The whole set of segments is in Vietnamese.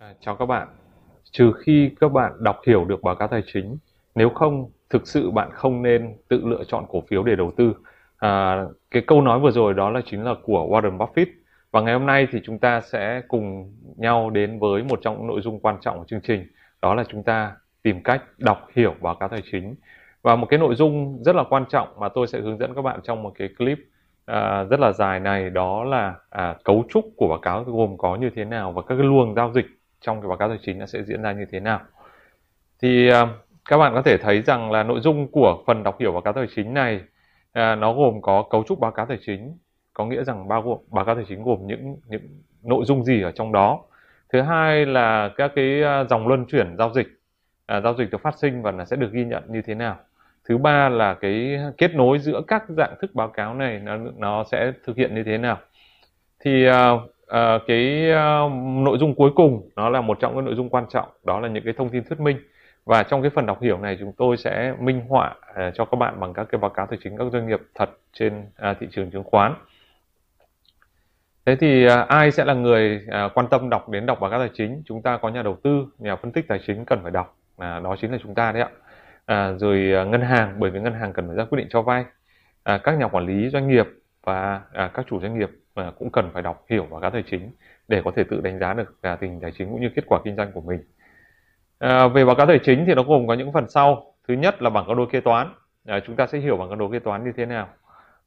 À, chào các bạn. Trừ khi các bạn đọc hiểu được báo cáo tài chính, nếu không, thực sự bạn không nên tự lựa chọn cổ phiếu để đầu tư. À, cái câu nói vừa rồi đó là chính là của Warren Buffett. Và ngày hôm nay thì chúng ta sẽ cùng nhau đến với một trong những nội dung quan trọng của chương trình, đó là chúng ta tìm cách đọc hiểu báo cáo tài chính. Và một cái nội dung rất là quan trọng mà tôi sẽ hướng dẫn các bạn trong một cái clip à, rất là dài này đó là à, cấu trúc của báo cáo gồm có như thế nào và các cái luồng giao dịch trong cái báo cáo tài chính nó sẽ diễn ra như thế nào. Thì à, các bạn có thể thấy rằng là nội dung của phần đọc hiểu báo cáo tài chính này à, nó gồm có cấu trúc báo cáo tài chính có nghĩa rằng bao gồm báo cáo tài chính gồm những những nội dung gì ở trong đó. Thứ hai là các cái à, dòng luân chuyển giao dịch à, giao dịch được phát sinh và nó sẽ được ghi nhận như thế nào. Thứ ba là cái kết nối giữa các dạng thức báo cáo này nó nó sẽ thực hiện như thế nào. Thì uh, à, cái uh, nội dung cuối cùng nó là một trong những nội dung quan trọng đó là những cái thông tin thuyết minh. Và trong cái phần đọc hiểu này chúng tôi sẽ minh họa uh, cho các bạn bằng các cái báo cáo tài chính các doanh nghiệp thật trên uh, thị trường chứng khoán. Thế thì uh, ai sẽ là người uh, quan tâm đọc đến đọc báo cáo tài chính? Chúng ta có nhà đầu tư nhà phân tích tài chính cần phải đọc. Uh, đó chính là chúng ta đấy ạ. À, rồi uh, ngân hàng bởi vì ngân hàng cần phải ra quyết định cho vay. À, các nhà quản lý doanh nghiệp và à, các chủ doanh nghiệp à, cũng cần phải đọc hiểu báo cáo tài chính để có thể tự đánh giá được à, tình tài chính cũng như kết quả kinh doanh của mình. À, về báo cáo tài chính thì nó gồm có những phần sau. Thứ nhất là bảng cân đối kế toán. À, chúng ta sẽ hiểu bảng cân đối kế toán như thế nào.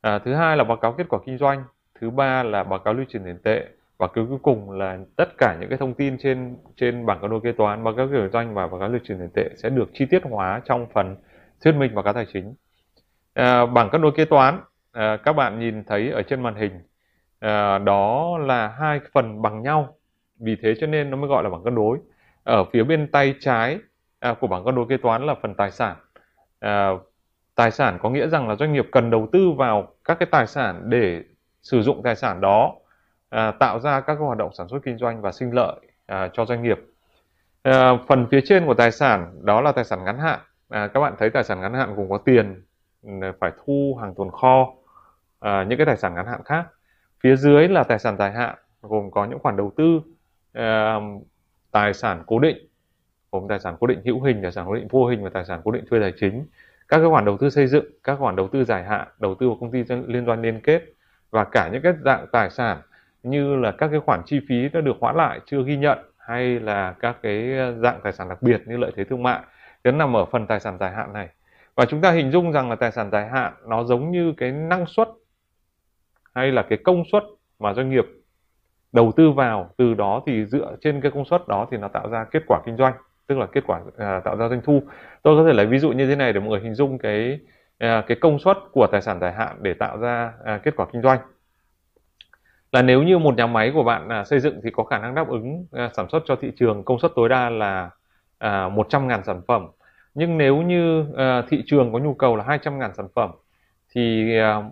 À, thứ hai là báo cáo kết quả kinh doanh. Thứ ba là báo cáo lưu chuyển tiền tệ và cuối cùng là tất cả những cái thông tin trên trên bảng cân đối kế toán, báo cáo kinh doanh và báo cáo lưu chuyển tiền tệ sẽ được chi tiết hóa trong phần thuyết minh báo cáo tài chính. À, bảng cân đối kế toán à, các bạn nhìn thấy ở trên màn hình à, đó là hai phần bằng nhau. Vì thế cho nên nó mới gọi là bảng cân đối. Ở phía bên tay trái à, của bảng cân đối kế toán là phần tài sản. À, tài sản có nghĩa rằng là doanh nghiệp cần đầu tư vào các cái tài sản để sử dụng tài sản đó à, tạo ra các hoạt động sản xuất kinh doanh và sinh lợi à, cho doanh nghiệp. À, phần phía trên của tài sản đó là tài sản ngắn hạn. À, các bạn thấy tài sản ngắn hạn gồm có tiền ừ, phải thu hàng tồn kho à, những cái tài sản ngắn hạn khác phía dưới là tài sản dài hạn gồm có những khoản đầu tư à, tài sản cố định gồm tài sản cố định hữu hình tài sản cố định vô hình và tài sản cố định thuê tài chính các cái khoản đầu tư xây dựng các khoản đầu tư dài hạn đầu tư vào công ty liên doanh liên kết và cả những cái dạng tài sản như là các cái khoản chi phí đã được hoãn lại chưa ghi nhận hay là các cái dạng tài sản đặc biệt như lợi thế thương mại nó nằm ở phần tài sản dài hạn này và chúng ta hình dung rằng là tài sản dài hạn nó giống như cái năng suất hay là cái công suất mà doanh nghiệp đầu tư vào từ đó thì dựa trên cái công suất đó thì nó tạo ra kết quả kinh doanh tức là kết quả à, tạo ra doanh thu. Tôi có thể lấy ví dụ như thế này để mọi người hình dung cái à, cái công suất của tài sản dài hạn để tạo ra à, kết quả kinh doanh. Là nếu như một nhà máy của bạn à, xây dựng thì có khả năng đáp ứng à, sản xuất cho thị trường công suất tối đa là à, 100.000 sản phẩm. Nhưng nếu như à, thị trường có nhu cầu là 200.000 sản phẩm thì à,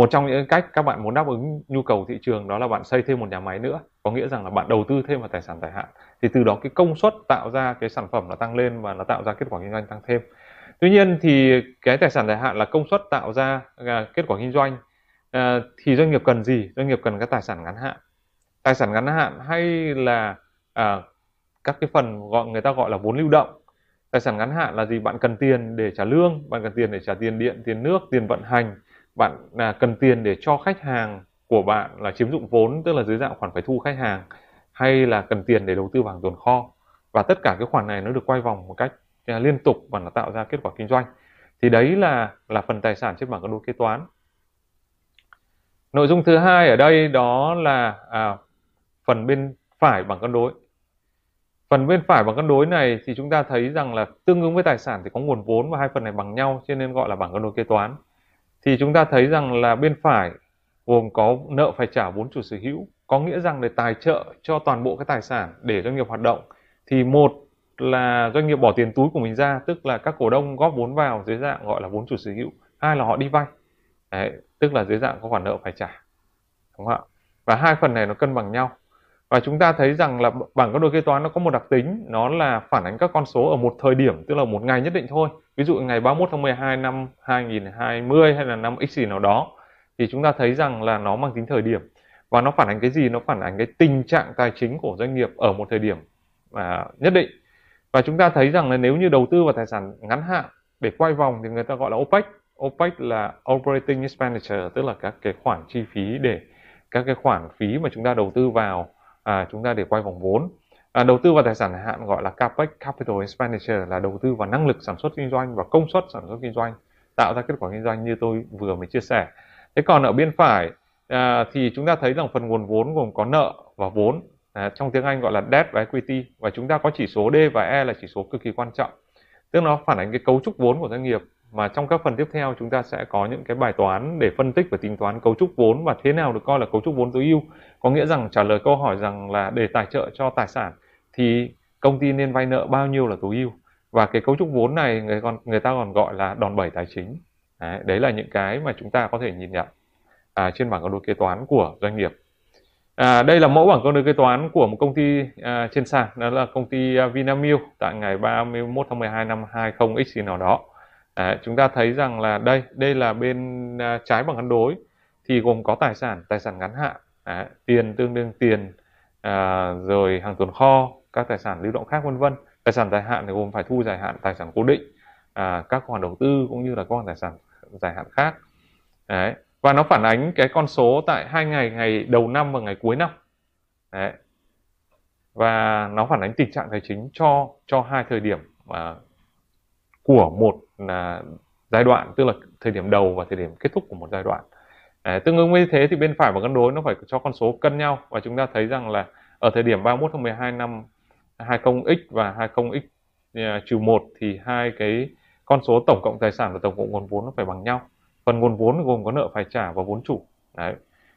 một trong những cách các bạn muốn đáp ứng nhu cầu thị trường đó là bạn xây thêm một nhà máy nữa. Có nghĩa rằng là bạn đầu tư thêm vào tài sản dài hạn. Thì từ đó cái công suất tạo ra cái sản phẩm nó tăng lên và nó tạo ra kết quả kinh doanh tăng thêm. Tuy nhiên thì cái tài sản dài hạn là công suất tạo ra à, kết quả kinh doanh à, thì doanh nghiệp cần gì? Doanh nghiệp cần cái tài sản ngắn hạn. Tài sản ngắn hạn hay là à, các cái phần gọi người ta gọi là vốn lưu động. Tài sản ngắn hạn là gì? Bạn cần tiền để trả lương bạn cần tiền để trả tiền điện tiền nước tiền vận hành bạn là cần tiền để cho khách hàng của bạn là chiếm dụng vốn tức là dưới dạng khoản phải thu khách hàng hay là cần tiền để đầu tư vàng tồn kho. Và tất cả cái khoản này nó được quay vòng một cách à, liên tục và nó tạo ra kết quả kinh doanh. Thì đấy là là phần tài sản trên bảng cân đối kế toán. Nội dung thứ hai ở đây đó là à, phần bên phải bảng cân đối. Phần bên phải bảng cân đối này thì chúng ta thấy rằng là tương ứng với tài sản thì có nguồn vốn và hai phần này bằng nhau cho nên gọi là bảng cân đối kế toán thì chúng ta thấy rằng là bên phải gồm có nợ phải trả vốn chủ sở hữu có nghĩa rằng để tài trợ cho toàn bộ cái tài sản để doanh nghiệp hoạt động. Thì một là doanh nghiệp bỏ tiền túi của mình ra tức là các cổ đông góp vốn vào dưới dạng gọi là vốn chủ sở hữu. Hai là họ đi vay. Đấy, tức là dưới dạng có khoản nợ phải trả. Đúng không ạ? Và hai phần này nó cân bằng nhau và chúng ta thấy rằng là bảng cân đối kế toán nó có một đặc tính nó là phản ánh các con số ở một thời điểm tức là một ngày nhất định thôi. Ví dụ ngày 31 tháng 12 năm 2020 hay là năm x gì nào đó thì chúng ta thấy rằng là nó mang tính thời điểm. Và nó phản ánh cái gì? Nó phản ánh cái tình trạng tài chính của doanh nghiệp ở một thời điểm à, nhất định. Và chúng ta thấy rằng là nếu như đầu tư vào tài sản ngắn hạn để quay vòng thì người ta gọi là OPEX OPEX là operating expenditure tức là các cái khoản chi phí để các cái khoản phí mà chúng ta đầu tư vào à, chúng ta để quay vòng vốn. À, đầu tư vào tài sản hạn gọi là capex capital expenditure là đầu tư vào năng lực sản xuất kinh doanh và công suất sản xuất kinh doanh tạo ra kết quả kinh doanh như tôi vừa mới chia sẻ. Thế còn ở bên phải à, thì chúng ta thấy rằng phần nguồn vốn gồm có nợ và vốn. À, trong tiếng Anh gọi là debt và equity. Và chúng ta có chỉ số D và E là chỉ số cực kỳ quan trọng. Tức nó phản ánh cái cấu trúc vốn của doanh nghiệp mà trong các phần tiếp theo chúng ta sẽ có những cái bài toán để phân tích và tính toán cấu trúc vốn và thế nào được coi là cấu trúc vốn tối ưu. Có nghĩa rằng trả lời câu hỏi rằng là để tài trợ cho tài sản thì công ty nên vay nợ bao nhiêu là tối ưu? Và cái cấu trúc vốn này người còn người ta còn gọi là đòn bẩy tài chính. Đấy, đấy là những cái mà chúng ta có thể nhìn nhận à, trên bảng cân đối kế toán của doanh nghiệp. À, đây là mẫu bảng cân đối kế toán của một công ty à, trên sàn, đó là công ty à, Vinamilk tại ngày 31 tháng 12 năm 20 x nào đó. À, chúng ta thấy rằng là đây, đây là bên à, trái bằng ngắn đối thì gồm có tài sản, tài sản ngắn hạn, à, tiền tương đương tiền, à, rồi hàng tồn kho, các tài sản lưu động khác vân vân. Tài sản dài hạn thì gồm phải thu dài hạn, tài sản cố định, à, các khoản đầu tư cũng như là các khoản tài sản dài hạn khác. Đấy và nó phản ánh cái con số tại hai ngày ngày đầu năm và ngày cuối năm Đấy. và nó phản ánh tình trạng tài chính cho cho hai thời điểm mà của một là giai đoạn tức là thời điểm đầu và thời điểm kết thúc của một giai đoạn. À, tương ứng với thế thì bên phải và cân đối nó phải cho con số cân nhau. Và chúng ta thấy rằng là ở thời điểm 31 tháng 12 năm 20x và 20x à, trừ 1 thì hai cái con số tổng cộng tài sản và tổng cộng nguồn vốn nó phải bằng nhau. Phần nguồn vốn gồm có nợ phải trả và vốn chủ. Đấy.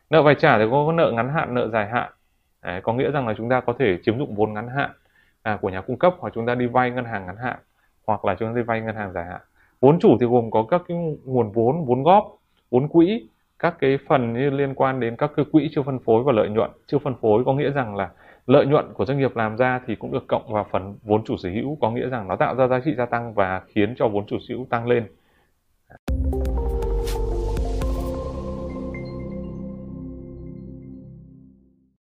Nợ phải trả thì có nợ ngắn hạn nợ dài hạn. Đấy, có nghĩa rằng là chúng ta có thể chiếm dụng vốn ngắn hạn à, của nhà cung cấp hoặc chúng ta đi vay ngân hàng ngắn hạn hoặc là chúng ta vay ngân hàng dài hạn. Vốn chủ thì gồm có các cái nguồn vốn vốn góp, vốn quỹ, các cái phần như liên quan đến các cái quỹ chưa phân phối và lợi nhuận. Chưa phân phối có nghĩa rằng là lợi nhuận của doanh nghiệp làm ra thì cũng được cộng vào phần vốn chủ sở hữu, có nghĩa rằng nó tạo ra giá trị gia tăng và khiến cho vốn chủ sở hữu tăng lên.